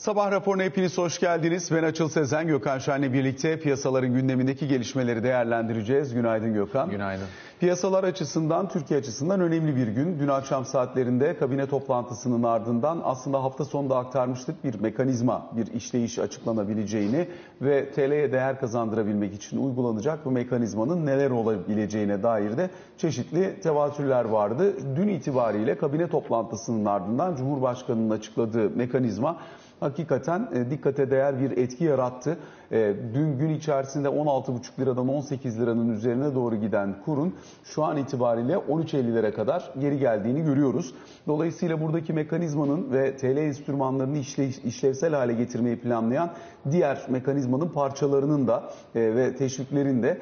Sabah raporuna hepiniz hoş geldiniz. Ben Açıl Sezen, Gökhan Şahin'le birlikte piyasaların gündemindeki gelişmeleri değerlendireceğiz. Günaydın Gökhan. Günaydın. Piyasalar açısından, Türkiye açısından önemli bir gün. Dün akşam saatlerinde kabine toplantısının ardından aslında hafta sonunda aktarmıştık bir mekanizma, bir işleyiş açıklanabileceğini ve TL'ye değer kazandırabilmek için uygulanacak bu mekanizmanın neler olabileceğine dair de çeşitli tevatürler vardı. Dün itibariyle kabine toplantısının ardından Cumhurbaşkanı'nın açıkladığı mekanizma hakikaten e, dikkate değer bir etki yarattı. E, dün gün içerisinde 16,5 liradan 18 liranın üzerine doğru giden kurun şu an itibariyle 13.50'lere kadar geri geldiğini görüyoruz. Dolayısıyla buradaki mekanizmanın ve TL enstrümanlarını işlevsel hale getirmeyi planlayan diğer mekanizmanın parçalarının da e, ve teşviklerin de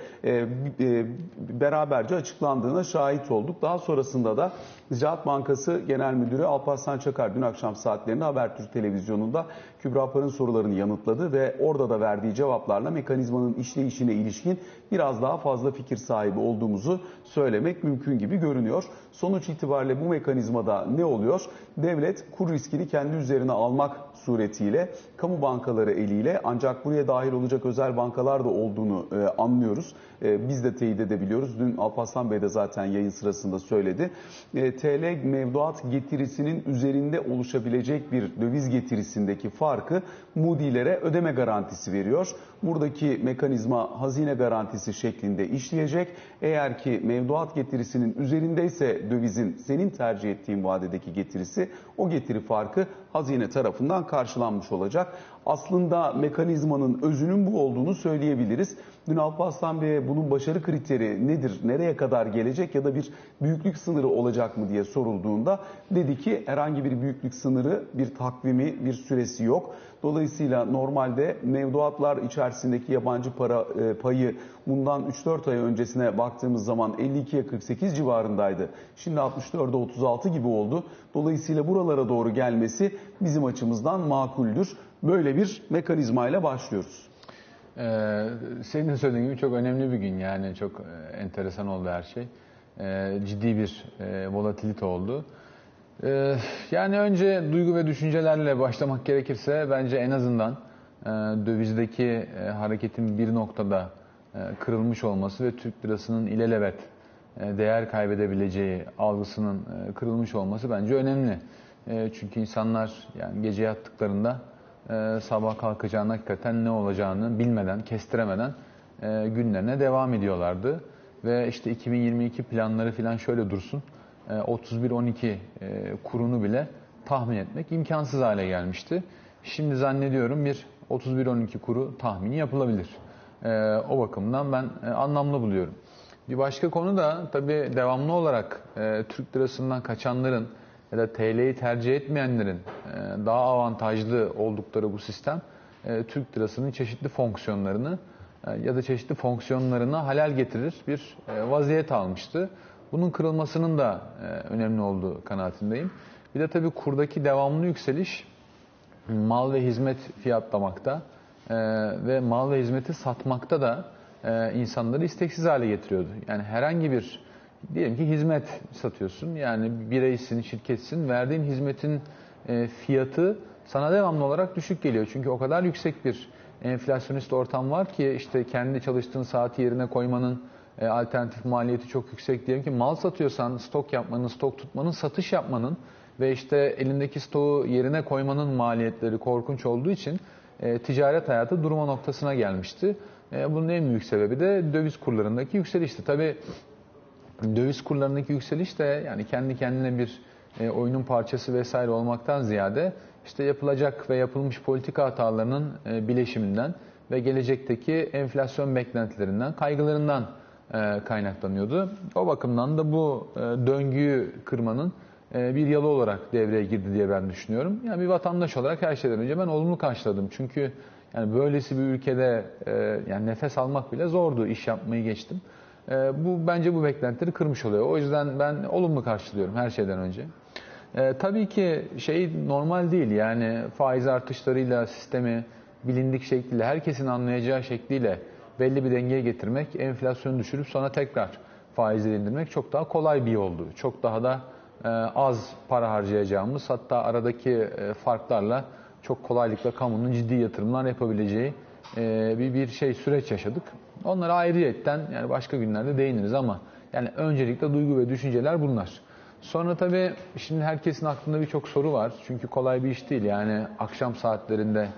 beraberce açıklandığına şahit olduk. Daha sonrasında da Ziraat Bankası Genel Müdürü Alparslan Çakar dün akşam saatlerinde Habertürk Televizyonu'nda Kübra Par'ın sorularını yanıtladı ve orada da verdiği cevaplarla mekanizmanın işleyişine ilişkin biraz daha fazla fikir sahibi olduğumuzu söylemek mümkün gibi görünüyor. Sonuç itibariyle bu mekanizmada ne oluyor? Devlet kur riskini kendi üzerine almak suretiyle kamu bankaları eliyle ancak buraya dahil olacak özel bankalar da olduğunu e, anlıyoruz. E, biz de teyit edebiliyoruz. Dün Alparslan Bey de zaten yayın sırasında söyledi. E, TL mevduat getirisinin üzerinde oluşabilecek bir döviz getirisindeki farkı Moody'lere ödeme garantisi veriyor. Buradaki mekanizma hazine garantisi şeklinde işleyecek. Eğer ki mevduat getirisinin üzerindeyse dövizin senin tercih ettiğin vadedeki getirisi o getiri farkı hazine tarafından karşılanmış olacak. Aslında mekanizmanın özünün bu olduğunu söyleyebiliriz. Dün Alparslan Bey'e bunun başarı kriteri nedir, nereye kadar gelecek ya da bir büyüklük sınırı olacak mı diye sorulduğunda dedi ki herhangi bir büyüklük sınırı, bir takvimi, bir süresi yok. Dolayısıyla normalde mevduatlar içerisindeki yabancı para e, payı bundan 3-4 ay öncesine baktığımız zaman 52'ye 48 civarındaydı. Şimdi 64'e 36 gibi oldu. Dolayısıyla buralara doğru gelmesi bizim açımızdan makuldür. Böyle bir mekanizmayla başlıyoruz. Ee, senin söylediğin gibi çok önemli bir gün yani çok e, enteresan oldu her şey. Ee, ciddi bir e, volatilite oldu. Ee, yani önce duygu ve düşüncelerle başlamak gerekirse bence en azından e, dövizdeki e, hareketin bir noktada e, kırılmış olması ve Türk lirasının ilelebet e, değer kaybedebileceği algısının e, kırılmış olması bence önemli. E, çünkü insanlar yani gece yattıklarında e, sabah kalkacağını hakikaten ne olacağını bilmeden, kestiremeden e, günlerine devam ediyorlardı. Ve işte 2022 planları falan şöyle dursun. 31-12 e, kurunu bile tahmin etmek imkansız hale gelmişti. Şimdi zannediyorum bir 31-12 kuru tahmini yapılabilir. O bakımdan ben anlamlı buluyorum. Bir başka konu da tabii devamlı olarak Türk lirasından kaçanların ya da TL'yi tercih etmeyenlerin e, daha avantajlı oldukları bu sistem e, Türk lirasının çeşitli fonksiyonlarını e, ya da çeşitli fonksiyonlarını halel getirir bir vaziyet almıştı. Bunun kırılmasının da önemli olduğu kanaatindeyim. Bir de tabii kurdaki devamlı yükseliş mal ve hizmet fiyatlamakta ve mal ve hizmeti satmakta da insanları isteksiz hale getiriyordu. Yani herhangi bir diyelim ki hizmet satıyorsun. Yani bireysin, şirketsin. Verdiğin hizmetin e, fiyatı sana devamlı olarak düşük geliyor. Çünkü o kadar yüksek bir enflasyonist ortam var ki işte kendi çalıştığın saati yerine koymanın e, alternatif maliyeti çok yüksek. Diyelim ki mal satıyorsan stok yapmanın, stok tutmanın, satış yapmanın ve işte elindeki stoğu yerine koymanın maliyetleri korkunç olduğu için e, ticaret hayatı durma noktasına gelmişti. bunun en büyük sebebi de döviz kurlarındaki yükselişti. Tabii döviz kurlarındaki yükseliş de yani kendi kendine bir e, oyunun parçası vesaire olmaktan ziyade işte yapılacak ve yapılmış politika hatalarının e, bileşiminden ve gelecekteki enflasyon beklentilerinden, kaygılarından e, kaynaklanıyordu. O bakımdan da bu e, döngüyü kırmanın e, bir yalı olarak devreye girdi diye ben düşünüyorum. Yani bir vatandaş olarak her şeyden önce ben olumlu karşıladım. Çünkü yani böylesi bir ülkede e, yani nefes almak bile zordu. iş yapmayı geçtim. E, bu bence bu beklentileri kırmış oluyor. O yüzden ben olumlu karşılıyorum her şeyden önce. E, tabii ki şey normal değil yani faiz artışlarıyla sistemi bilindik şekliyle herkesin anlayacağı şekliyle belli bir dengeye getirmek, enflasyonu düşürüp sonra tekrar faizleri indirmek çok daha kolay bir yoldu. Çok daha da e, az para harcayacağımız hatta aradaki e, farklarla çok kolaylıkla kamunun ciddi yatırımlar yapabileceği e, bir bir şey süreç yaşadık. Onlara ayrıyetten yani başka günlerde değiniriz ama yani öncelikle duygu ve düşünceler bunlar. Sonra tabii şimdi herkesin aklında birçok soru var. Çünkü kolay bir iş değil. Yani akşam saatlerinde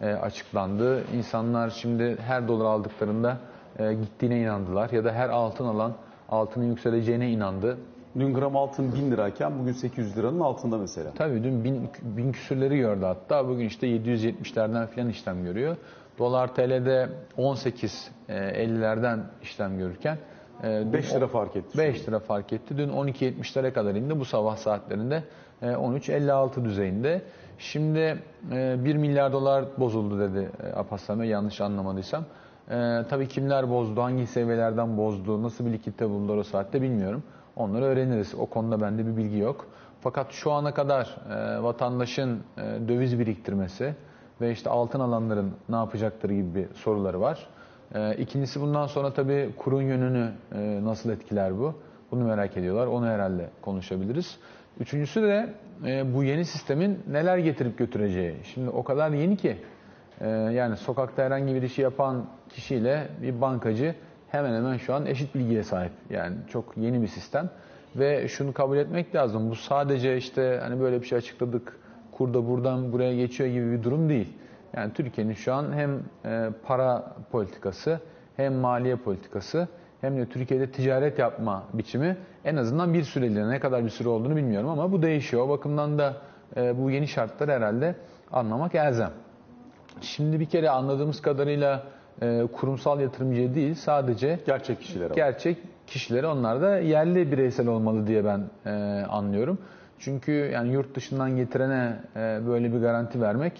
e, açıklandı. İnsanlar şimdi her dolar aldıklarında e, gittiğine inandılar ya da her altın alan altının yükseleceğine inandı. Dün gram altın 1000 lirayken bugün 800 liranın altında mesela. Tabii dün bin, bin küsürleri gördü hatta. Bugün işte 770'lerden falan işlem görüyor. Dolar TL'de 18.50'lerden işlem görürken e, dün 5 lira fark etti. 5 lira fark etti. Dün 12.70'lere kadar indi. Bu sabah saatlerinde e, 13.56 düzeyinde. Şimdi e, 1 milyar dolar bozuldu dedi e, Apassame yanlış anlamadıysam. E, tabii kimler bozdu, hangi seviyelerden bozdu, nasıl bir likitte buldular o saatte bilmiyorum. Onları öğreniriz. O konuda bende bir bilgi yok. Fakat şu ana kadar e, vatandaşın e, döviz biriktirmesi ve işte altın alanların ne yapacakları gibi bir soruları var. E, ikincisi bundan sonra tabii kurun yönünü e, nasıl etkiler bu? Bunu merak ediyorlar. Onu herhalde konuşabiliriz. Üçüncüsü de e, bu yeni sistemin neler getirip götüreceği. Şimdi o kadar yeni ki e, yani sokakta herhangi bir işi yapan kişiyle bir bankacı hemen hemen şu an eşit bilgiye sahip. Yani çok yeni bir sistem ve şunu kabul etmek lazım. Bu sadece işte hani böyle bir şey açıkladık, kurda buradan buraya geçiyor gibi bir durum değil. Yani Türkiye'nin şu an hem e, para politikası hem maliye politikası hem de Türkiye'de ticaret yapma biçimi en azından bir süreliğine ne kadar bir süre olduğunu bilmiyorum ama bu değişiyor. O bakımdan da e, bu yeni şartları herhalde anlamak elzem. Şimdi bir kere anladığımız kadarıyla e, kurumsal yatırımcıya değil sadece Gerçek kişilere gerçek kişileri onlar da yerli bireysel olmalı diye ben anlıyorum. Çünkü yani yurt dışından getirene e, böyle bir garanti vermek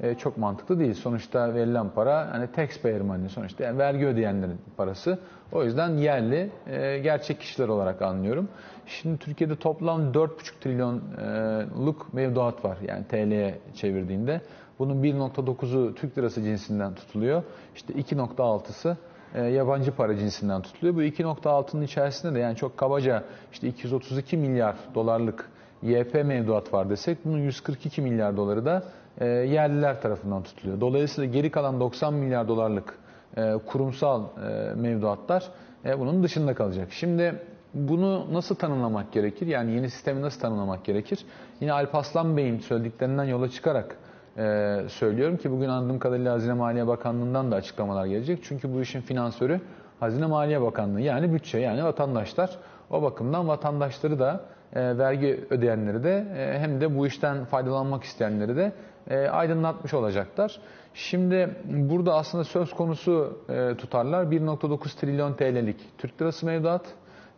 e, çok mantıklı değil. Sonuçta verilen para hani taxpayer money sonuçta yani vergi ödeyenlerin parası. O yüzden yerli e, gerçek kişiler olarak anlıyorum. Şimdi Türkiye'de toplam 4,5 trilyonluk mevduat var yani TL'ye çevirdiğinde. Bunun 1.9'u Türk lirası cinsinden tutuluyor. İşte 2.6'sı e, yabancı para cinsinden tutuluyor. Bu 2.6'nın içerisinde de yani çok kabaca işte 232 milyar dolarlık YP mevduat var desek bunun 142 milyar doları da e, yerliler tarafından tutuluyor. Dolayısıyla geri kalan 90 milyar dolarlık e, kurumsal e, mevduatlar e, bunun dışında kalacak. Şimdi bunu nasıl tanımlamak gerekir? Yani yeni sistemi nasıl tanımlamak gerekir? Yine Alparslan Bey'in söylediklerinden yola çıkarak e, söylüyorum ki bugün anladığım kadarıyla Hazine Maliye Bakanlığı'ndan da açıklamalar gelecek. Çünkü bu işin finansörü Hazine Maliye Bakanlığı yani bütçe yani vatandaşlar. O bakımdan vatandaşları da e, vergi ödeyenleri de e, hem de bu işten faydalanmak isteyenleri de e, aydınlatmış olacaklar. Şimdi burada aslında söz konusu tutarlar 1.9 trilyon TL'lik Türk lirası mevduat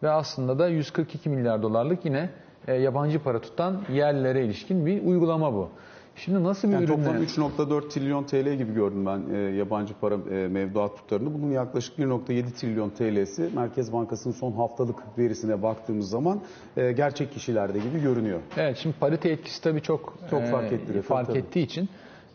ve aslında da 142 milyar dolarlık yine yabancı para tutan yerlilere ilişkin bir uygulama bu. Şimdi nasıl bir Yani ürünle... toplam 3.4 trilyon TL gibi gördüm ben e, yabancı para e, mevduat tutarını. Bunun yaklaşık 1.7 trilyon TL'si Merkez Bankası'nın son haftalık verisine baktığımız zaman e, gerçek kişilerde gibi görünüyor. Evet şimdi parite etkisi tabii çok Çok e, fark ettiriyor, fark tabii, ettiği için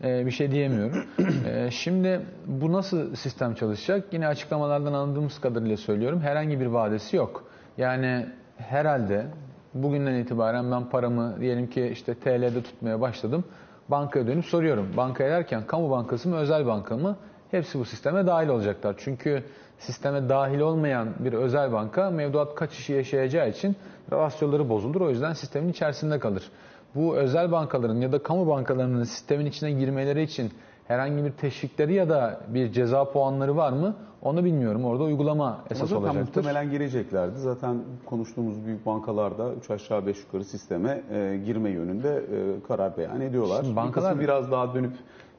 e, bir şey diyemiyorum. E, şimdi bu nasıl sistem çalışacak? Yine açıklamalardan anladığımız kadarıyla söylüyorum. Herhangi bir vadesi yok. Yani herhalde bugünden itibaren ben paramı diyelim ki işte TL'de tutmaya başladım. Bankaya dönüp soruyorum. Bankaya derken kamu bankası mı özel banka mı? Hepsi bu sisteme dahil olacaklar. Çünkü sisteme dahil olmayan bir özel banka mevduat kaçışı yaşayacağı için rasyoları bozulur. O yüzden sistemin içerisinde kalır. Bu özel bankaların ya da kamu bankalarının sistemin içine girmeleri için herhangi bir teşvikleri ya da bir ceza puanları var mı? Onu bilmiyorum. Orada uygulama esas zaten olacaktır. muhtemelen gireceklerdi. Zaten konuştuğumuz büyük bankalarda 3 aşağı 5 yukarı sisteme e, girme yönünde e, karar beyan ediyorlar. Şimdi Bir bankalar- kısmı biraz daha dönüp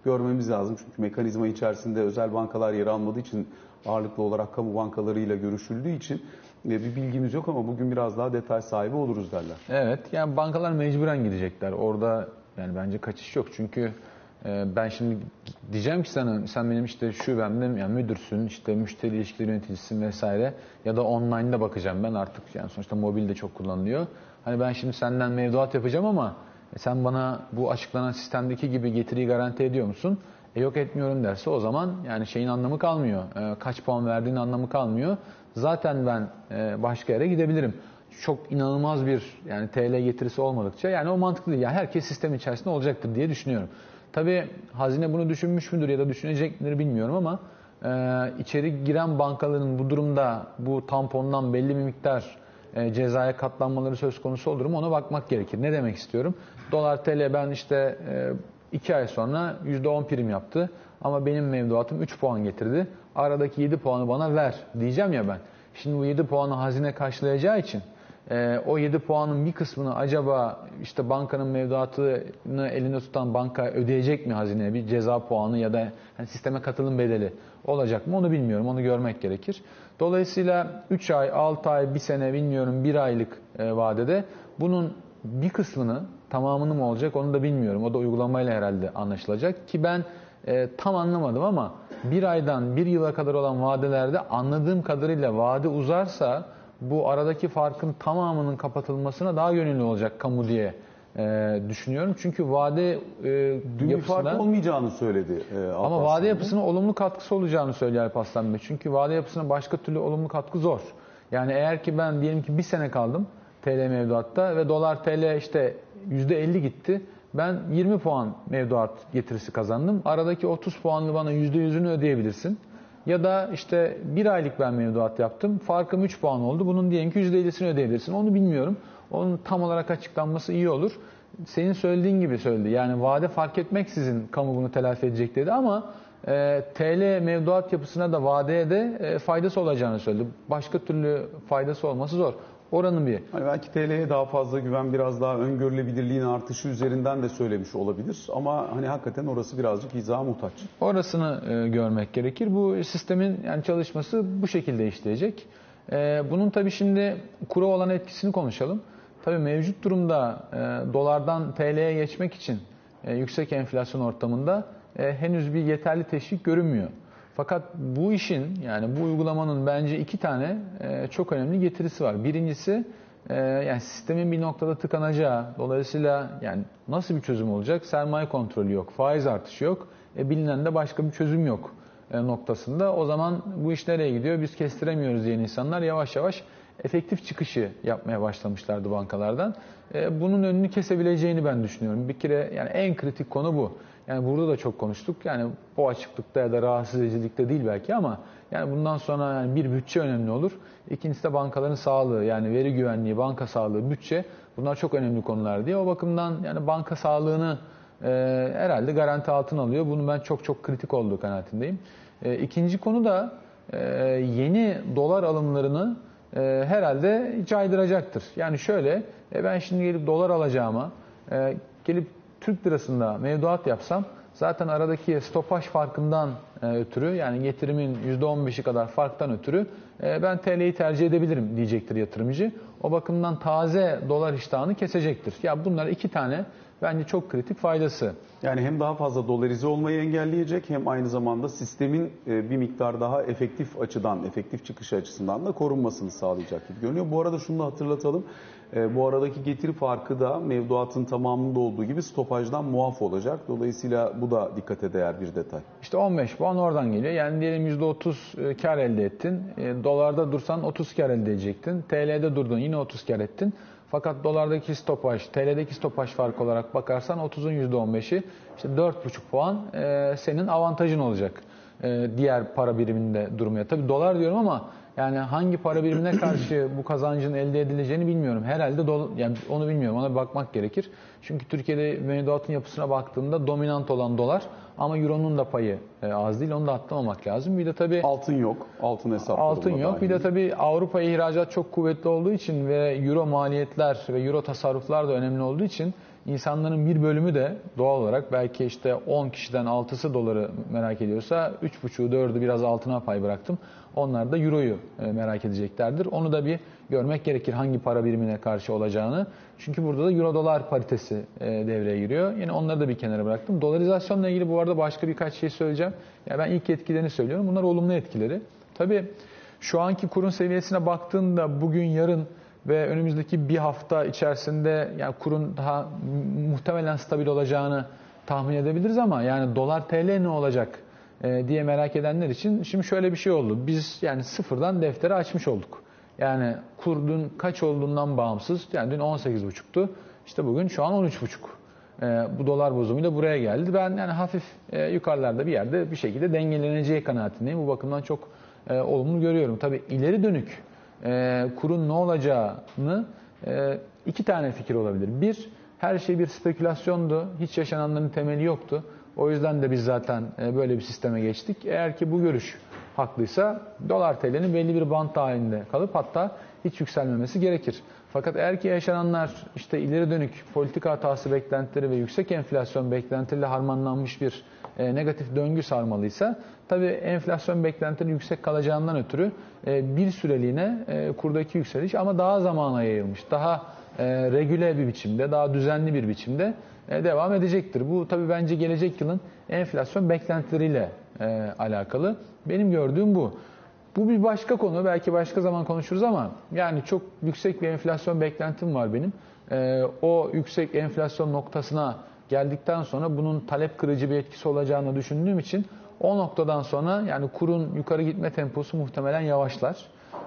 görmemiz lazım. Çünkü mekanizma içerisinde özel bankalar yer almadığı için ağırlıklı olarak kamu bankalarıyla görüşüldüğü için e, bir bilgimiz yok ama bugün biraz daha detay sahibi oluruz derler. Evet yani bankalar mecburen gidecekler. Orada yani bence kaçış yok. Çünkü e, ben şimdi diyeceğim ki sana sen benim işte şubemde yani müdürsün, işte müşteri ilişkileri yöneticisisin vesaire ya da online'da bakacağım ben artık yani sonuçta mobilde çok kullanılıyor. Hani ben şimdi senden mevduat yapacağım ama e, sen bana bu açıklanan sistemdeki gibi getiriyi garanti ediyor musun? E yok etmiyorum derse o zaman yani şeyin anlamı kalmıyor. E, kaç puan verdiğin anlamı kalmıyor. Zaten ben e, başka yere gidebilirim. Çok inanılmaz bir yani TL getirisi olmadıkça yani o mantıklı değil. Yani herkes sistem içerisinde olacaktır diye düşünüyorum. Tabii hazine bunu düşünmüş müdür ya da düşünecek midir bilmiyorum ama e, içeri giren bankaların bu durumda bu tampondan belli bir miktar e, cezaya katlanmaları söz konusu olur mu ona bakmak gerekir. Ne demek istiyorum? Dolar TL ben işte 2 ay sonra %10 prim yaptı ama benim mevduatım 3 puan getirdi. Aradaki 7 puanı bana ver diyeceğim ya ben. Şimdi bu 7 puanı hazine karşılayacağı için e, o 7 puanın bir kısmını acaba işte bankanın mevduatını elinde tutan banka ödeyecek mi hazineye bir ceza puanı ya da yani sisteme katılım bedeli olacak mı onu bilmiyorum. Onu görmek gerekir. Dolayısıyla 3 ay, 6 ay, 1 sene bilmiyorum 1 aylık e, vadede bunun bir kısmını tamamını mı olacak onu da bilmiyorum. O da uygulamayla herhalde anlaşılacak ki ben e, tam anlamadım ama bir aydan bir yıla kadar olan vadelerde anladığım kadarıyla vade uzarsa bu aradaki farkın tamamının kapatılmasına daha gönüllü olacak kamu diye e, düşünüyorum. Çünkü vade e, Dün yapısına... fark olmayacağını söyledi. E, Ama vade yapısına olumlu katkısı olacağını söylüyor Alparslan Bey. Çünkü vade yapısına başka türlü olumlu katkı zor. Yani eğer ki ben diyelim ki bir sene kaldım TL mevduatta ve dolar TL işte %50 gitti. Ben 20 puan mevduat getirisi kazandım. Aradaki 30 puanlı bana %100'ünü ödeyebilirsin. Ya da işte bir aylık ben mevduat yaptım. Farkım 3 puan oldu. Bunun diyelim ki %50'sini ödeyebilirsin. Onu bilmiyorum. Onun tam olarak açıklanması iyi olur. Senin söylediğin gibi söyledi. Yani vade fark etmeksizin kamu bunu telafi edecek dedi ama e, TL mevduat yapısına da vadeye de e, faydası olacağını söyledi. Başka türlü faydası olması zor. Oranın bir Hani belki TL'ye daha fazla güven biraz daha öngörülebilirliğin artışı üzerinden de söylemiş olabilir. Ama hani hakikaten orası birazcık izaha muhtaç. Orasını e, görmek gerekir. Bu sistemin yani çalışması bu şekilde işleyecek. E, bunun tabii şimdi kura olan etkisini konuşalım. Tabii mevcut durumda e, dolardan TL'ye geçmek için e, yüksek enflasyon ortamında e, henüz bir yeterli teşvik görünmüyor. Fakat bu işin yani bu uygulamanın bence iki tane e, çok önemli getirisi var. Birincisi e, yani sistemin bir noktada tıkanacağı, dolayısıyla yani nasıl bir çözüm olacak? Sermaye kontrolü yok, faiz artışı yok, e, bilinen de başka bir çözüm yok e, noktasında. O zaman bu iş nereye gidiyor? Biz kestiremiyoruz diyen insanlar yavaş yavaş efektif çıkışı yapmaya başlamışlardı bankalardan. E, bunun önünü kesebileceğini ben düşünüyorum. Bir kere yani en kritik konu bu. Yani burada da çok konuştuk. Yani o açıklıkta ya da rahatsız edicilikte değil belki ama yani bundan sonra yani bir bütçe önemli olur. İkincisi de bankaların sağlığı yani veri güvenliği, banka sağlığı, bütçe bunlar çok önemli konular diye. O bakımdan yani banka sağlığını e, herhalde garanti altına alıyor. Bunu ben çok çok kritik olduğu kanaatindeyim. E, ikinci konu da e, yeni dolar alımlarını e, herhalde caydıracaktır. Yani şöyle e, ben şimdi gelip dolar alacağıma e, gelip Türk lirasında mevduat yapsam zaten aradaki stopaj farkından e, ötürü yani getirimin %15'i kadar farktan ötürü e, ben TL'yi tercih edebilirim diyecektir yatırımcı. O bakımdan taze dolar iştahını kesecektir. Ya bunlar iki tane bence çok kritik faydası. Yani hem daha fazla dolarize olmayı engelleyecek hem aynı zamanda sistemin e, bir miktar daha efektif açıdan, efektif çıkış açısından da korunmasını sağlayacak gibi görünüyor. Bu arada şunu da hatırlatalım. E, Bu aradaki getiri farkı da mevduatın tamamında olduğu gibi stopajdan muaf olacak. Dolayısıyla bu da dikkate değer bir detay. İşte 15 puan oradan geliyor. Yani diyelim %30 e, kar elde ettin. E, Dolarda dursan 30 kar elde edecektin. TL'de durdun yine 30 kar ettin. Fakat dolardaki stopaj, TL'deki stopaj farkı olarak bakarsan 30'un %15'i işte 4,5 puan e, senin avantajın olacak. E, diğer para biriminde durmaya. Tabii dolar diyorum ama yani hangi para birimine karşı bu kazancın elde edileceğini bilmiyorum. Herhalde dol- yani onu bilmiyorum. Ona bakmak gerekir. Çünkü Türkiye'de mevduatın yapısına baktığında dominant olan dolar ama euronun da payı e, az değil. Onu da atlamamak lazım. Bir de tabii Altın yok. Altın hesapları Altın yok. dahil Bir de tabii Avrupa'ya ihracat çok kuvvetli olduğu için ve euro maliyetler ve euro tasarruflar da önemli olduğu için insanların bir bölümü de doğal olarak belki işte 10 kişiden 6'sı doları merak ediyorsa 3,5'u 4'ü biraz altına pay bıraktım. Onlar da euroyu e, merak edeceklerdir. Onu da bir görmek gerekir hangi para birimine karşı olacağını. Çünkü burada da euro dolar paritesi e, devreye giriyor. Yine onları da bir kenara bıraktım. Dolarizasyonla ilgili bu arada başka birkaç şey söyleyeceğim. Ya ben ilk etkilerini söylüyorum. Bunlar olumlu etkileri. Tabii şu anki kurun seviyesine baktığında bugün yarın ve önümüzdeki bir hafta içerisinde yani kurun daha muhtemelen stabil olacağını tahmin edebiliriz ama yani dolar TL ne olacak e, diye merak edenler için şimdi şöyle bir şey oldu. Biz yani sıfırdan defteri açmış olduk. Yani kur dün kaç olduğundan bağımsız yani dün 18,5'tu. İşte bugün şu an 13,5. E, bu dolar bozumuyla buraya geldi. Ben yani hafif e, yukarılarda bir yerde bir şekilde dengeleneceği kanaatindeyim. Bu bakımdan çok e, olumlu görüyorum. Tabii ileri dönük e, kurun ne olacağını e, iki tane fikir olabilir. Bir, her şey bir spekülasyondu. Hiç yaşananların temeli yoktu. O yüzden de biz zaten e, böyle bir sisteme geçtik. Eğer ki bu görüş haklıysa dolar TL'nin belli bir bant halinde kalıp hatta hiç yükselmemesi gerekir. Fakat eğer ki yaşananlar işte ileri dönük politika hatası beklentileri ve yüksek enflasyon beklentileriyle harmanlanmış bir e, negatif döngü sarmalıysa tabii enflasyon beklentileri yüksek kalacağından ötürü e, bir süreliğine e, kurdaki yükseliş ama daha zamana yayılmış, daha e, regüle bir biçimde, daha düzenli bir biçimde e, devam edecektir. Bu tabii bence gelecek yılın enflasyon beklentileriyle e, alakalı. Benim gördüğüm bu. Bu bir başka konu. Belki başka zaman konuşuruz ama yani çok yüksek bir enflasyon beklentim var benim. E, o yüksek enflasyon noktasına geldikten sonra bunun talep kırıcı bir etkisi olacağını düşündüğüm için o noktadan sonra yani kurun yukarı gitme temposu muhtemelen yavaşlar.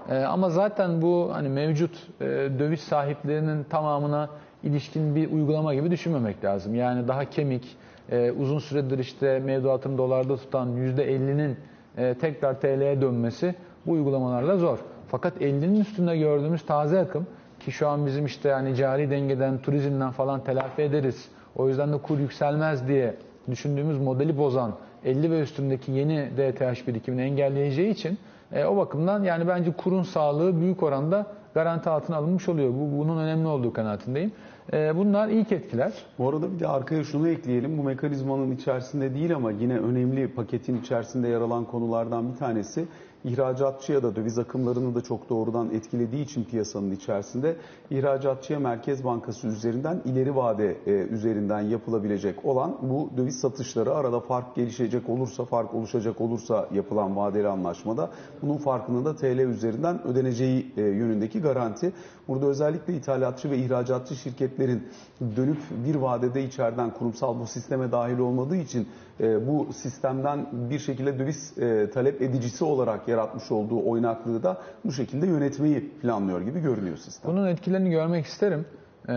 E, ama zaten bu hani mevcut e, döviz sahiplerinin tamamına ilişkin bir uygulama gibi düşünmemek lazım. Yani daha kemik, e, uzun süredir işte mevduatını dolarda tutan %50'nin e, tekrar TL'ye dönmesi bu uygulamalarla zor. Fakat 50'nin üstünde gördüğümüz taze akım ki şu an bizim işte yani cari dengeden, turizmden falan telafi ederiz. O yüzden de kur yükselmez diye düşündüğümüz modeli bozan 50 ve üstündeki yeni DTH birikimini engelleyeceği için e, o bakımdan yani bence kurun sağlığı büyük oranda garanti altına alınmış oluyor. Bu bunun önemli olduğu kanaatindeyim. E, bunlar ilk etkiler. Bu arada bir de arkaya şunu ekleyelim. Bu mekanizmanın içerisinde değil ama yine önemli paketin içerisinde yer alan konulardan bir tanesi ihracatçıya da döviz akımlarını da çok doğrudan etkilediği için piyasanın içerisinde ihracatçıya Merkez Bankası üzerinden ileri vade e, üzerinden yapılabilecek olan bu döviz satışları arada fark gelişecek olursa, fark oluşacak olursa yapılan vadeli anlaşmada bunun farkının da TL üzerinden ödeneceği e, yönündeki garanti. Burada özellikle ithalatçı ve ihracatçı şirketlerin dönüp bir vadede içeriden kurumsal bu sisteme dahil olmadığı için e, bu sistemden bir şekilde döviz e, talep edicisi olarak yaratmış olduğu oynaklığı da bu şekilde yönetmeyi planlıyor gibi görünüyor sistem. Bunun etkilerini görmek isterim. Ee,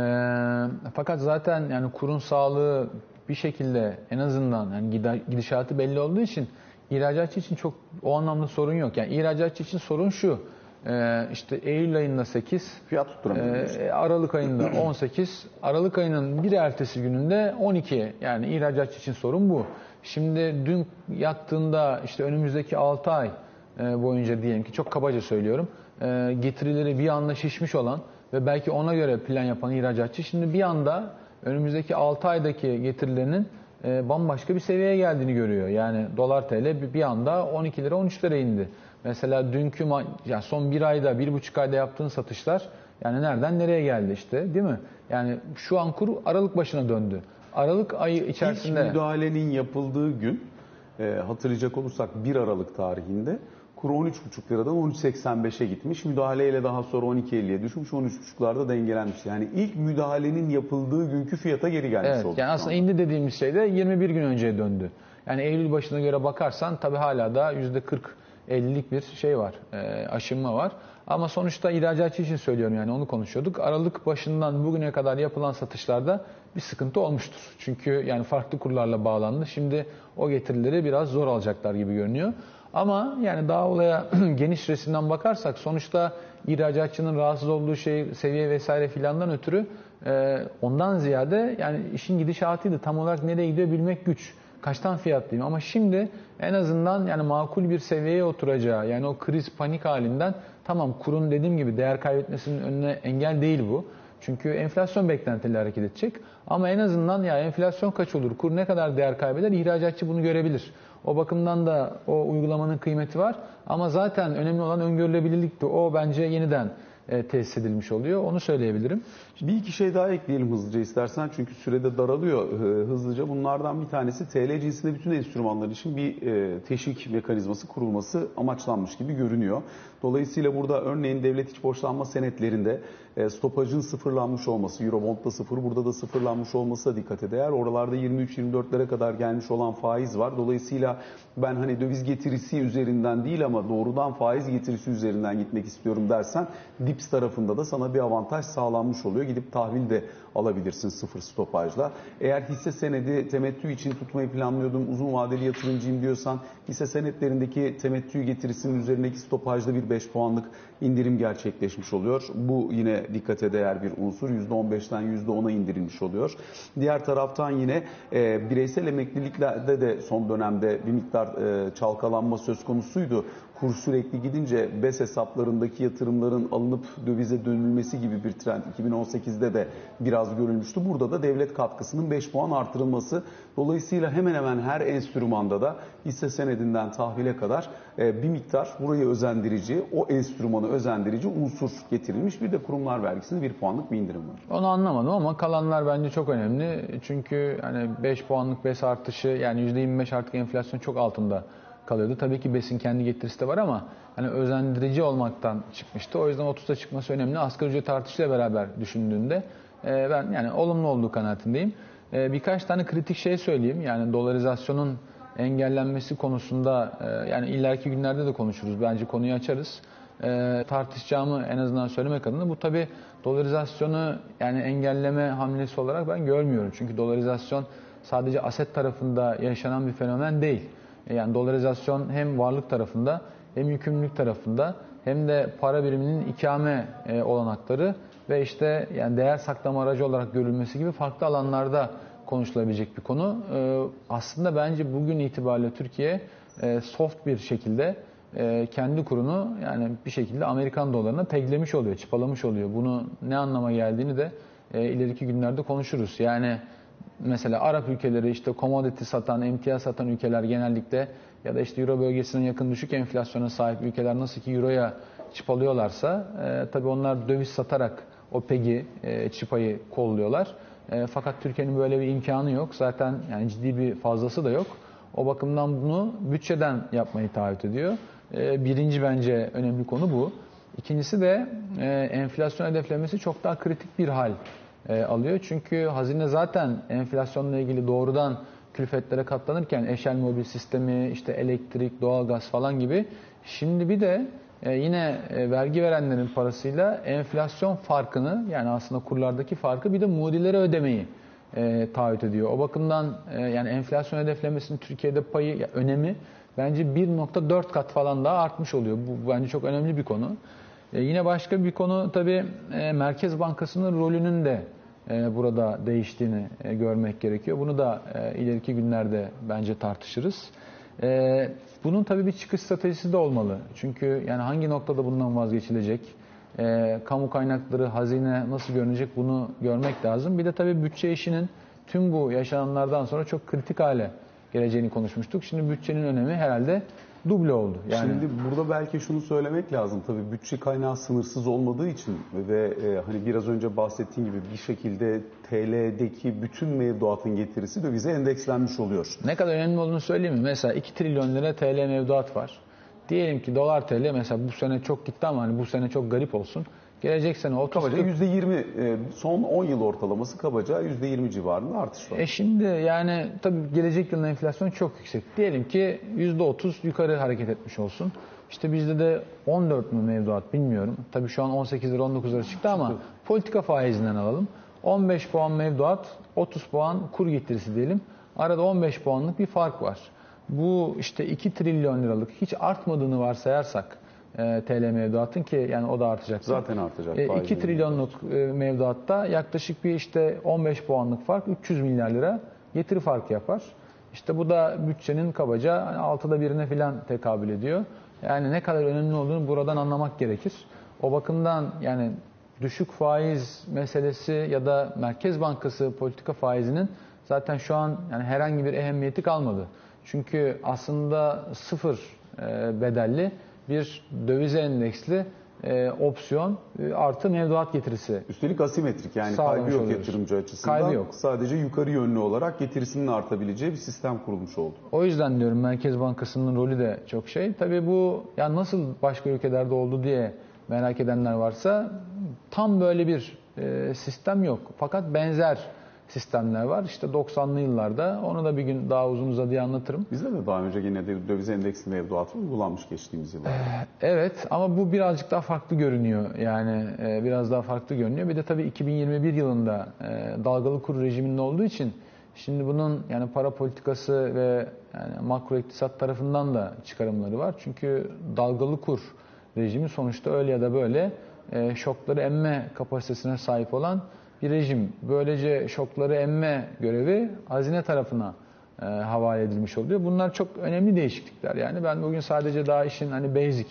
fakat zaten yani kurun sağlığı bir şekilde en azından yani gidişatı belli olduğu için ihracatçı için çok o anlamda sorun yok. Yani ihracatçı için sorun şu. E, işte Eylül ayında 8, fiyat tutturamıyor. E, Aralık ayında 18, Aralık ayının bir ertesi gününde 12. Yani ihracatçı için sorun bu. Şimdi dün yattığında işte önümüzdeki 6 ay e, boyunca diyelim ki çok kabaca söylüyorum. E, getirileri bir anda şişmiş olan ve belki ona göre plan yapan ihracatçı şimdi bir anda önümüzdeki 6 aydaki getirilerinin e, bambaşka bir seviyeye geldiğini görüyor. Yani dolar TL bir anda 12 lira 13 lira indi. Mesela dünkü yani son bir ayda, bir buçuk ayda yaptığın satışlar yani nereden nereye geldi işte değil mi? Yani şu an kur Aralık başına döndü. Aralık ayı içerisinde... İlk müdahalenin yapıldığı gün e, hatırlayacak olursak 1 Aralık tarihinde kur 13,5 liradan 13.85'e gitmiş. Müdahaleyle daha sonra 12.50'ye düşmüş. 13,5'larda dengelenmiş. Yani ilk müdahalenin yapıldığı günkü fiyata geri gelmiş evet, oldu. Yani aslında indi dediğimiz şey de 21 gün önceye döndü. Yani Eylül başına göre bakarsan tabii hala da %40 50'lik bir şey var, e, aşınma var. Ama sonuçta ihracatçı için söylüyorum yani onu konuşuyorduk. Aralık başından bugüne kadar yapılan satışlarda bir sıkıntı olmuştur. Çünkü yani farklı kurlarla bağlandı. Şimdi o getirileri biraz zor alacaklar gibi görünüyor. Ama yani daha olaya geniş resimden bakarsak sonuçta ihracatçının rahatsız olduğu şey seviye vesaire filandan ötürü e, ondan ziyade yani işin gidişatıydı. Tam olarak nereye gidiyor bilmek güç kaçtan fiyatlıyım ama şimdi en azından yani makul bir seviyeye oturacağı yani o kriz panik halinden tamam kurun dediğim gibi değer kaybetmesinin önüne engel değil bu. Çünkü enflasyon beklentileri hareket edecek. Ama en azından ya enflasyon kaç olur, kur ne kadar değer kaybeder ihracatçı bunu görebilir. O bakımdan da o uygulamanın kıymeti var. Ama zaten önemli olan öngörülebilirlikti. O bence yeniden e, tesis edilmiş oluyor. Onu söyleyebilirim. Bir iki şey daha ekleyelim hızlıca istersen çünkü sürede daralıyor e, hızlıca. Bunlardan bir tanesi TL cinsinde bütün enstrümanlar için bir e, teşvik mekanizması kurulması amaçlanmış gibi görünüyor. Dolayısıyla burada örneğin devlet iç borçlanma senetlerinde e, stopajın sıfırlanmış olması, Eurobond'da sıfır, burada da sıfırlanmış olması da dikkate değer. Oralarda 23-24'lere kadar gelmiş olan faiz var. Dolayısıyla ben hani döviz getirisi üzerinden değil ama doğrudan faiz getirisi üzerinden gitmek istiyorum dersen Philips tarafında da sana bir avantaj sağlanmış oluyor. Gidip tahvil de alabilirsin sıfır stopajla. Eğer hisse senedi temettü için tutmayı planlıyordum, uzun vadeli yatırımcıyım diyorsan hisse senetlerindeki temettü getirisinin üzerindeki stopajda bir 5 puanlık indirim gerçekleşmiş oluyor. Bu yine dikkate değer bir unsur. %15'ten %10'a indirilmiş oluyor. Diğer taraftan yine e, bireysel emekliliklerde de son dönemde bir miktar e, çalkalanma söz konusuydu kur sürekli gidince BES hesaplarındaki yatırımların alınıp dövize dönülmesi gibi bir trend 2018'de de biraz görülmüştü. Burada da devlet katkısının 5 puan artırılması. Dolayısıyla hemen hemen her enstrümanda da hisse senedinden tahvile kadar e, bir miktar burayı özendirici, o enstrümanı özendirici unsur getirilmiş. Bir de kurumlar vergisinde 1 puanlık bir indirim var. Onu anlamadım ama kalanlar bence çok önemli. Çünkü hani 5 puanlık BES artışı yani %25 artık enflasyon çok altında kalıyordu. Tabii ki BES'in kendi getirisi de var ama hani özendirici olmaktan çıkmıştı. O yüzden 30'a çıkması önemli. Asgari ücret artışıyla beraber düşündüğünde e, ben yani olumlu olduğu kanaatindeyim. E, birkaç tane kritik şey söyleyeyim. Yani dolarizasyonun engellenmesi konusunda e, yani ileriki günlerde de konuşuruz. Bence konuyu açarız. E, tartışacağımı en azından söylemek adına bu tabi dolarizasyonu yani engelleme hamlesi olarak ben görmüyorum. Çünkü dolarizasyon sadece aset tarafında yaşanan bir fenomen değil. Yani dolarizasyon hem varlık tarafında hem yükümlülük tarafında hem de para biriminin ikame e, olanakları ve işte yani değer saklama aracı olarak görülmesi gibi farklı alanlarda konuşulabilecek bir konu. E, aslında bence bugün itibariyle Türkiye e, soft bir şekilde kendi kurunu yani bir şekilde Amerikan dolarına peglemiş oluyor, çıpalamış oluyor. Bunu ne anlama geldiğini de ileriki günlerde konuşuruz. Yani mesela Arap ülkeleri işte commodity satan, emtia satan ülkeler genellikle ya da işte Euro bölgesine yakın düşük enflasyona sahip ülkeler nasıl ki Euro'ya çip alıyorlarsa e, tabii onlar döviz satarak o PEG'i, e, çipayı kolluyorlar. E, fakat Türkiye'nin böyle bir imkanı yok. Zaten yani ciddi bir fazlası da yok. O bakımdan bunu bütçeden yapmayı taahhüt ediyor. E, birinci bence önemli konu bu. İkincisi de e, enflasyon hedeflemesi çok daha kritik bir hal e, alıyor. Çünkü hazine zaten enflasyonla ilgili doğrudan külfetlere katlanırken eşel mobil sistemi, işte elektrik, doğalgaz falan gibi şimdi bir de e, yine e, vergi verenlerin parasıyla enflasyon farkını yani aslında kurlardaki farkı bir de mudilere ödemeyi e, taahhüt ediyor. O bakımdan e, yani enflasyon hedeflemesinin Türkiye'de payı önemi bence 1.4 kat falan daha artmış oluyor. Bu bence çok önemli bir konu. E, yine başka bir konu tabii e, Merkez Bankası'nın rolünün de e, burada değiştiğini görmek gerekiyor. Bunu da ileriki günlerde bence tartışırız. Bunun tabii bir çıkış stratejisi de olmalı. Çünkü yani hangi noktada bundan vazgeçilecek? Kamu kaynakları, hazine nasıl görünecek bunu görmek lazım. Bir de tabii bütçe işinin tüm bu yaşananlardan sonra çok kritik hale geleceğini konuşmuştuk. Şimdi bütçenin önemi herhalde duble oldu. Yani... Şimdi burada belki şunu söylemek lazım. Tabii bütçe kaynağı sınırsız olmadığı için ve e, hani biraz önce bahsettiğim gibi bir şekilde TL'deki bütün mevduatın getirisi dövize endekslenmiş oluyor. Ne kadar önemli olduğunu söyleyeyim mi? Mesela 2 trilyon lira TL mevduat var. Diyelim ki dolar TL mesela bu sene çok gitti ama hani bu sene çok garip olsun. Gelecek sene 30 kabaca %20 e, son 10 yıl ortalaması kabaca %20 civarında artış var. E şimdi yani tabii gelecek yılın enflasyonu çok yüksek. Diyelim ki %30 yukarı hareket etmiş olsun. İşte bizde de 14 mu mevduat bilmiyorum. Tabii şu an 18 lira 19 lira çıktı ama politika faizinden alalım. 15 puan mevduat, 30 puan kur getirisi diyelim. Arada 15 puanlık bir fark var. Bu işte 2 trilyon liralık hiç artmadığını varsayarsak e, TL mevduatın ki yani o da artacak. Zaten artacak. E, 2 trilyonluk e, mevduatta yaklaşık bir işte 15 puanlık fark 300 milyar lira getiri farkı yapar. İşte bu da bütçenin kabaca altıda birine filan tekabül ediyor. Yani ne kadar önemli olduğunu buradan anlamak gerekir. O bakımdan yani düşük faiz meselesi ya da Merkez Bankası politika faizinin zaten şu an yani herhangi bir ehemmiyeti kalmadı. Çünkü aslında sıfır e, bedelli bir döviz endeksli e, opsiyon e, artı mevduat getirisi. Üstelik asimetrik yani kaybı yok oluyoruz. yatırımcı açısından. Kaybı yok. Sadece yukarı yönlü olarak getirisinin artabileceği bir sistem kurulmuş oldu. O yüzden diyorum Merkez Bankası'nın rolü de çok şey. Tabii bu yani nasıl başka ülkelerde oldu diye merak edenler varsa tam böyle bir e, sistem yok. Fakat benzer sistemler var. İşte 90'lı yıllarda onu da bir gün daha uzun uzadıya anlatırım. Bizde de daha önce yine de döviz endeksli mevduatı uygulanmış geçtiğimiz yıllarda. Evet ama bu birazcık daha farklı görünüyor. Yani e, biraz daha farklı görünüyor. Bir de tabii 2021 yılında e, dalgalı kur rejiminin olduğu için şimdi bunun yani para politikası ve yani makro iktisat tarafından da çıkarımları var. Çünkü dalgalı kur rejimi sonuçta öyle ya da böyle e, şokları emme kapasitesine sahip olan bir rejim. Böylece şokları emme görevi hazine tarafına e, havale edilmiş oluyor. Bunlar çok önemli değişiklikler. Yani ben bugün sadece daha işin hani basic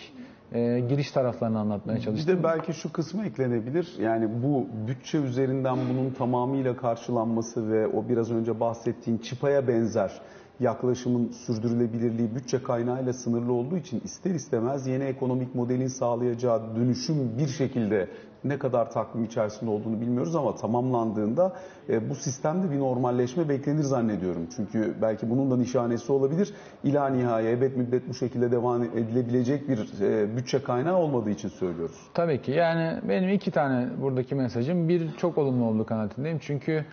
e, giriş taraflarını anlatmaya Bir çalıştım. de belki şu kısmı eklenebilir. Yani bu bütçe üzerinden bunun tamamıyla karşılanması ve o biraz önce bahsettiğin çipaya benzer yaklaşımın sürdürülebilirliği bütçe kaynağıyla sınırlı olduğu için ister istemez yeni ekonomik modelin sağlayacağı dönüşüm bir şekilde ne kadar takvim içerisinde olduğunu bilmiyoruz ama tamamlandığında e, bu sistemde bir normalleşme beklenir zannediyorum. Çünkü belki bunun da nişanesi olabilir. İla nihaya ebed müddet bu şekilde devam edilebilecek bir e, bütçe kaynağı olmadığı için söylüyoruz. Tabii ki. Yani benim iki tane buradaki mesajım. Bir çok olumlu olduğu kanaatindeyim. Çünkü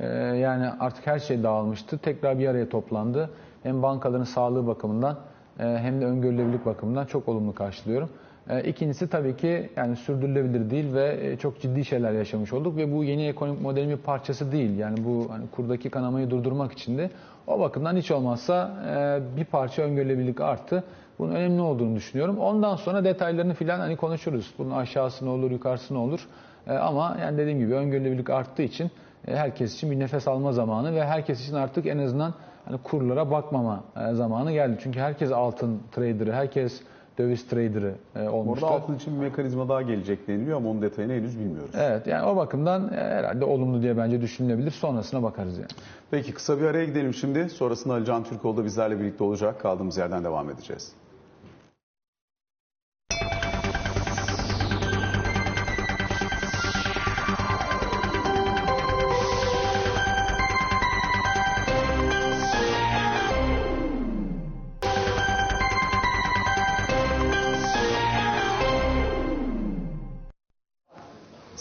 e, yani artık her şey dağılmıştı. Tekrar bir araya toplandı. Hem bankaların sağlığı bakımından e, hem de öngörülebilirlik bakımından çok olumlu karşılıyorum. E, İkincisi tabii ki yani sürdürülebilir değil ve e, çok ciddi şeyler yaşamış olduk ve bu yeni ekonomik modelin bir parçası değil. Yani bu hani kurdaki kanamayı durdurmak için de o bakımdan hiç olmazsa e, bir parça öngörülebilirlik arttı. Bunun önemli olduğunu düşünüyorum. Ondan sonra detaylarını filan hani konuşuruz. Bunun aşağısı ne olur, yukarısı ne olur. E, ama yani dediğim gibi öngörülebilirlik arttığı için herkes için bir nefes alma zamanı ve herkes için artık en azından hani kurlara bakmama zamanı geldi. Çünkü herkes altın trader'ı, herkes döviz trader'ı e, olmuştu. Orada altın için bir mekanizma daha gelecek deniliyor ama onun detayını henüz bilmiyoruz. Evet yani o bakımdan e, herhalde olumlu diye bence düşünülebilir. Sonrasına bakarız yani. Peki kısa bir araya gidelim şimdi. Sonrasında Ali Can Türkoğlu da bizlerle birlikte olacak. Kaldığımız yerden devam edeceğiz.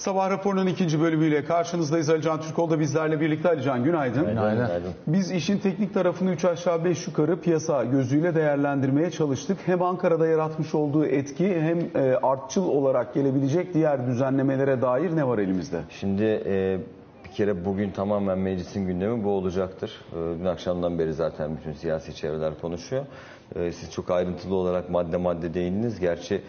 Sabah raporunun ikinci bölümüyle karşınızdayız. Ali Can Türkoğlu da bizlerle birlikte. Ali Can günaydın. Günaydın. Biz işin teknik tarafını 3 aşağı 5 yukarı piyasa gözüyle değerlendirmeye çalıştık. Hem Ankara'da yaratmış olduğu etki hem e, artçıl olarak gelebilecek diğer düzenlemelere dair ne var elimizde? Şimdi e, bir kere bugün tamamen meclisin gündemi bu olacaktır. E, dün akşamdan beri zaten bütün siyasi çevreler konuşuyor. Siz çok ayrıntılı olarak madde madde değindiniz. Gerçi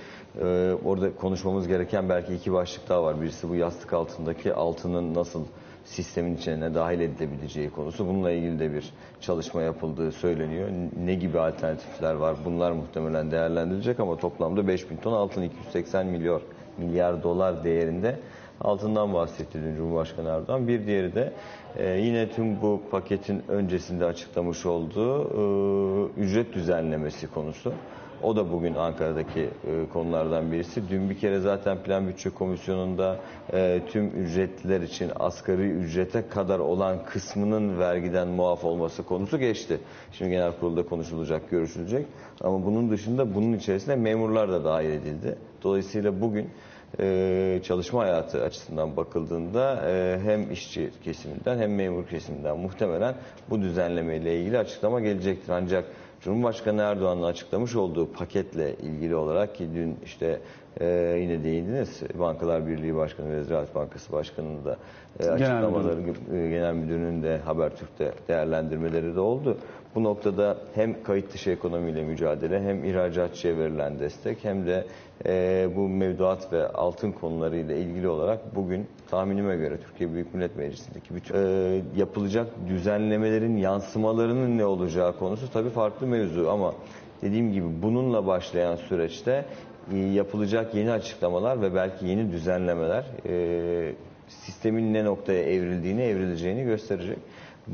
e, orada konuşmamız gereken belki iki başlık daha var. Birisi bu yastık altındaki altının nasıl sistemin içine dahil edilebileceği konusu. Bununla ilgili de bir çalışma yapıldığı söyleniyor. Ne gibi alternatifler var? Bunlar muhtemelen değerlendirilecek ama toplamda 5000 ton altın 280 milyar milyar dolar değerinde altından bahsetti dün Cumhurbaşkanı Erdoğan. Bir diğeri de e, yine tüm bu paketin öncesinde açıklamış olduğu e, ücret düzenlemesi konusu. O da bugün Ankara'daki e, konulardan birisi. Dün bir kere zaten Plan Bütçe Komisyonu'nda e, tüm ücretliler için asgari ücrete kadar olan kısmının vergiden muaf olması konusu geçti. Şimdi genel kurulda konuşulacak, görüşülecek. Ama bunun dışında bunun içerisinde memurlar da dahil edildi. Dolayısıyla bugün e, çalışma hayatı açısından bakıldığında e, hem işçi kesiminden hem memur kesiminden muhtemelen bu düzenleme ile ilgili açıklama gelecektir. Ancak Cumhurbaşkanı Erdoğan'ın açıklamış olduğu paketle ilgili olarak ki dün işte e, yine değindiniz Bankalar Birliği Başkanı ve Ziraat Bankası Başkanı'nın da e, açıklamaları e, Genel Müdürü'nün de Habertürk'te değerlendirmeleri de oldu. Bu noktada hem kayıt dışı ekonomiyle mücadele hem ihracatçıya verilen destek hem de e, bu mevduat ve altın konularıyla ilgili olarak bugün tahminime göre Türkiye Büyük Millet Meclisi'ndeki bütün e, yapılacak düzenlemelerin yansımalarının ne olacağı konusu tabii farklı mevzu ama dediğim gibi bununla başlayan süreçte e, yapılacak yeni açıklamalar ve belki yeni düzenlemeler e, sistemin ne noktaya evrildiğini, evrileceğini gösterecek.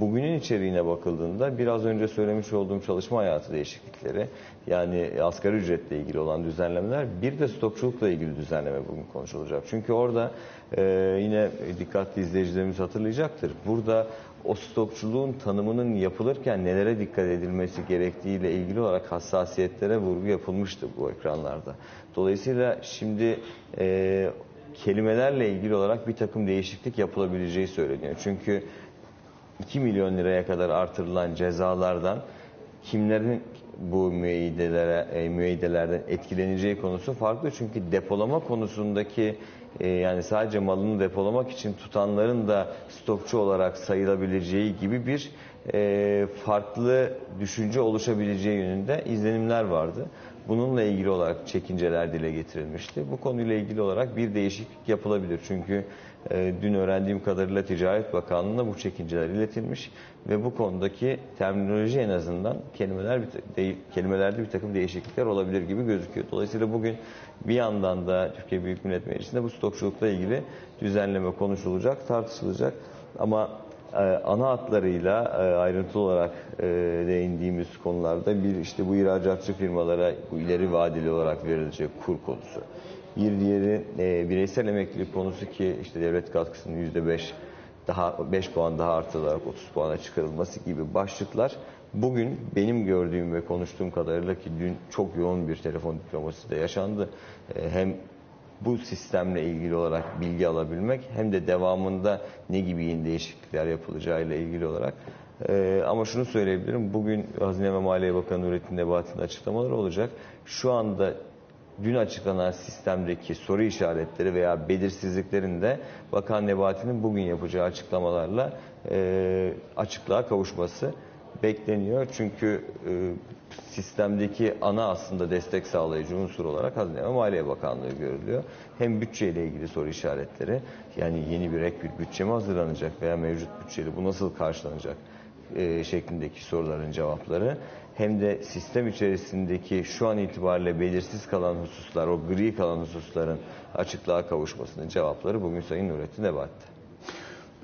Bugünün içeriğine bakıldığında biraz önce söylemiş olduğum çalışma hayatı değişiklikleri yani asgari ücretle ilgili olan düzenlemeler bir de stokçulukla ilgili düzenleme bugün konuşulacak. Çünkü orada e, yine dikkatli izleyicilerimiz hatırlayacaktır. Burada o stokçuluğun tanımının yapılırken nelere dikkat edilmesi gerektiğiyle ilgili olarak hassasiyetlere vurgu yapılmıştı bu ekranlarda. Dolayısıyla şimdi e, kelimelerle ilgili olarak bir takım değişiklik yapılabileceği söyleniyor. Çünkü 2 milyon liraya kadar artırılan cezalardan kimlerin bu müeyyidelere, e, müeyyidelerden etkileneceği konusu farklı. Çünkü depolama konusundaki e, yani sadece malını depolamak için tutanların da stokçu olarak sayılabileceği gibi bir e, farklı düşünce oluşabileceği yönünde izlenimler vardı. Bununla ilgili olarak çekinceler dile getirilmişti. Bu konuyla ilgili olarak bir değişiklik yapılabilir. Çünkü dün öğrendiğim kadarıyla Ticaret Bakanlığı'na bu çekinceler iletilmiş ve bu konudaki terminoloji en azından kelimeler bir, kelimelerde bir takım değişiklikler olabilir gibi gözüküyor. Dolayısıyla bugün bir yandan da Türkiye Büyük Millet Meclisi'nde bu stokçulukla ilgili düzenleme konuşulacak, tartışılacak. Ama e, ana hatlarıyla e, ayrıntılı olarak e, değindiğimiz konularda bir işte bu ihracatçı firmalara bu ileri vadeli olarak verilecek kur konusu. Bir diğeri e, bireysel emeklilik konusu ki işte devlet katkısının yüzde beş daha 5 puan daha artırılarak 30 puana çıkarılması gibi başlıklar bugün benim gördüğüm ve konuştuğum kadarıyla ki dün çok yoğun bir telefon diplomasisi de yaşandı. E, hem bu sistemle ilgili olarak bilgi alabilmek hem de devamında ne gibi yeni değişiklikler yapılacağıyla ilgili olarak. Ee, ama şunu söyleyebilirim. Bugün Hazine ve Maliye Bakanı Nurettin Nebati'nin açıklamaları olacak. Şu anda dün açıklanan sistemdeki soru işaretleri veya belirsizliklerin de Bakan Nebati'nin bugün yapacağı açıklamalarla e, açıklığa kavuşması bekleniyor. Çünkü e, sistemdeki ana aslında destek sağlayıcı unsur olarak Hazine ve Maliye Bakanlığı görülüyor. Hem bütçeyle ilgili soru işaretleri yani yeni bir ek bir bütçe mi hazırlanacak veya mevcut bütçeli bu nasıl karşılanacak e, şeklindeki soruların cevapları hem de sistem içerisindeki şu an itibariyle belirsiz kalan hususlar, o gri kalan hususların açıklığa kavuşmasının cevapları bugün Sayın Nurettin Nebati'de.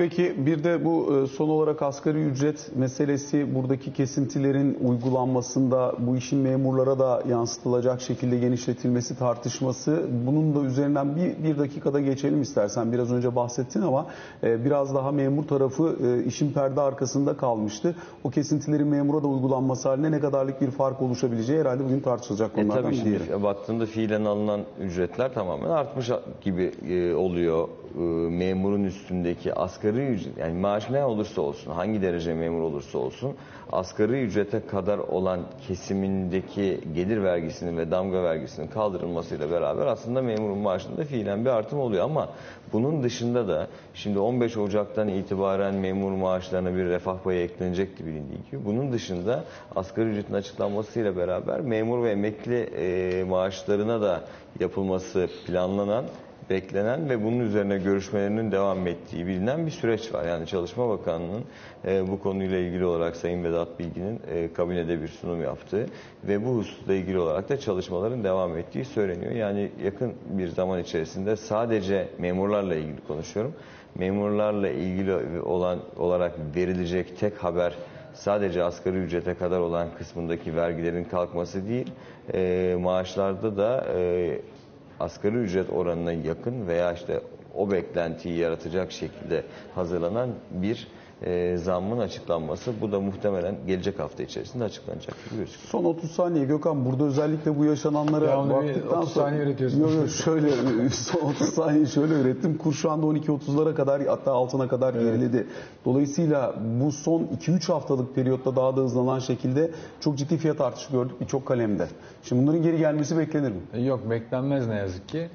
Peki bir de bu e, son olarak asgari ücret meselesi buradaki kesintilerin uygulanmasında bu işin memurlara da yansıtılacak şekilde genişletilmesi tartışması bunun da üzerinden bir, bir dakikada geçelim istersen biraz önce bahsettin ama e, biraz daha memur tarafı e, işin perde arkasında kalmıştı. O kesintilerin memura da uygulanması haline ne kadarlık bir fark oluşabileceği herhalde bugün tartışılacak E konulardan tabii bir şimdi baktığında fiilen alınan ücretler tamamen artmış gibi e, oluyor. E, memurun üstündeki asgari ücret yani maaş ne olursa olsun hangi derece memur olursa olsun asgari ücrete kadar olan kesimindeki gelir vergisinin ve damga vergisinin kaldırılmasıyla beraber aslında memurun maaşında fiilen bir artım oluyor ama bunun dışında da şimdi 15 Ocak'tan itibaren memur maaşlarına bir refah payı bilindiği gibi. Bunun dışında asgari ücretin açıklanmasıyla beraber memur ve emekli e, maaşlarına da yapılması planlanan beklenen ve bunun üzerine görüşmelerinin devam ettiği bilinen bir süreç var. Yani Çalışma Bakanlığı'nın e, bu konuyla ilgili olarak Sayın Vedat Bilgin'in e, kabinede bir sunum yaptığı ve bu hususla ilgili olarak da çalışmaların devam ettiği söyleniyor. Yani yakın bir zaman içerisinde sadece memurlarla ilgili konuşuyorum. Memurlarla ilgili olan olarak verilecek tek haber sadece asgari ücrete kadar olan kısmındaki vergilerin kalkması değil, e, maaşlarda da e, asgari ücret oranına yakın veya işte o beklentiyi yaratacak şekilde hazırlanan bir e, zammın açıklanması. Bu da muhtemelen gelecek hafta içerisinde açıklanacak gibi gözüküyor. Son 30 saniye Gökhan burada özellikle bu yaşananlara bir baktıktan 30 sonra... saniye üretiyorsun. Yok yok şöyle son 30 saniye şöyle ürettim. Kur şu anda 12.30'lara kadar hatta altına kadar geriledi. Dolayısıyla bu son 2-3 haftalık periyotta daha da hızlanan şekilde çok ciddi fiyat artışı gördük birçok kalemde. Şimdi bunların geri gelmesi beklenir mi? E, Yok beklenmez ne yazık ki.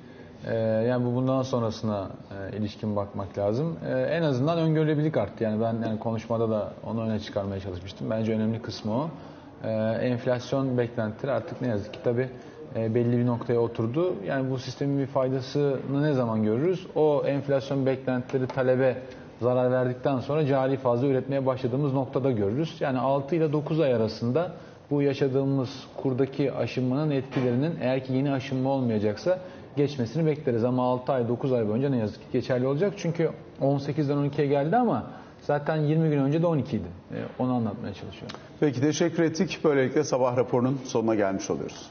Ee, yani bu bundan sonrasına e, ilişkin bakmak lazım. Ee, en azından öngörülebilirlik arttı. Yani ben yani konuşmada da onu öne çıkarmaya çalışmıştım. Bence önemli kısmı o. Ee, enflasyon beklentileri artık ne yazık ki tabii e, belli bir noktaya oturdu. Yani bu sistemin bir faydasını ne zaman görürüz? O enflasyon beklentileri talebe zarar verdikten sonra cari fazla üretmeye başladığımız noktada görürüz. Yani 6 ile 9 ay arasında bu yaşadığımız kurdaki aşınmanın etkilerinin eğer ki yeni aşınma olmayacaksa geçmesini bekleriz. Ama 6 ay 9 ay boyunca ne yazık ki geçerli olacak. Çünkü 18'den 12'ye geldi ama zaten 20 gün önce de 12 idi. E, Onu anlatmaya çalışıyorum. Peki teşekkür ettik. Böylelikle sabah raporunun sonuna gelmiş oluyoruz.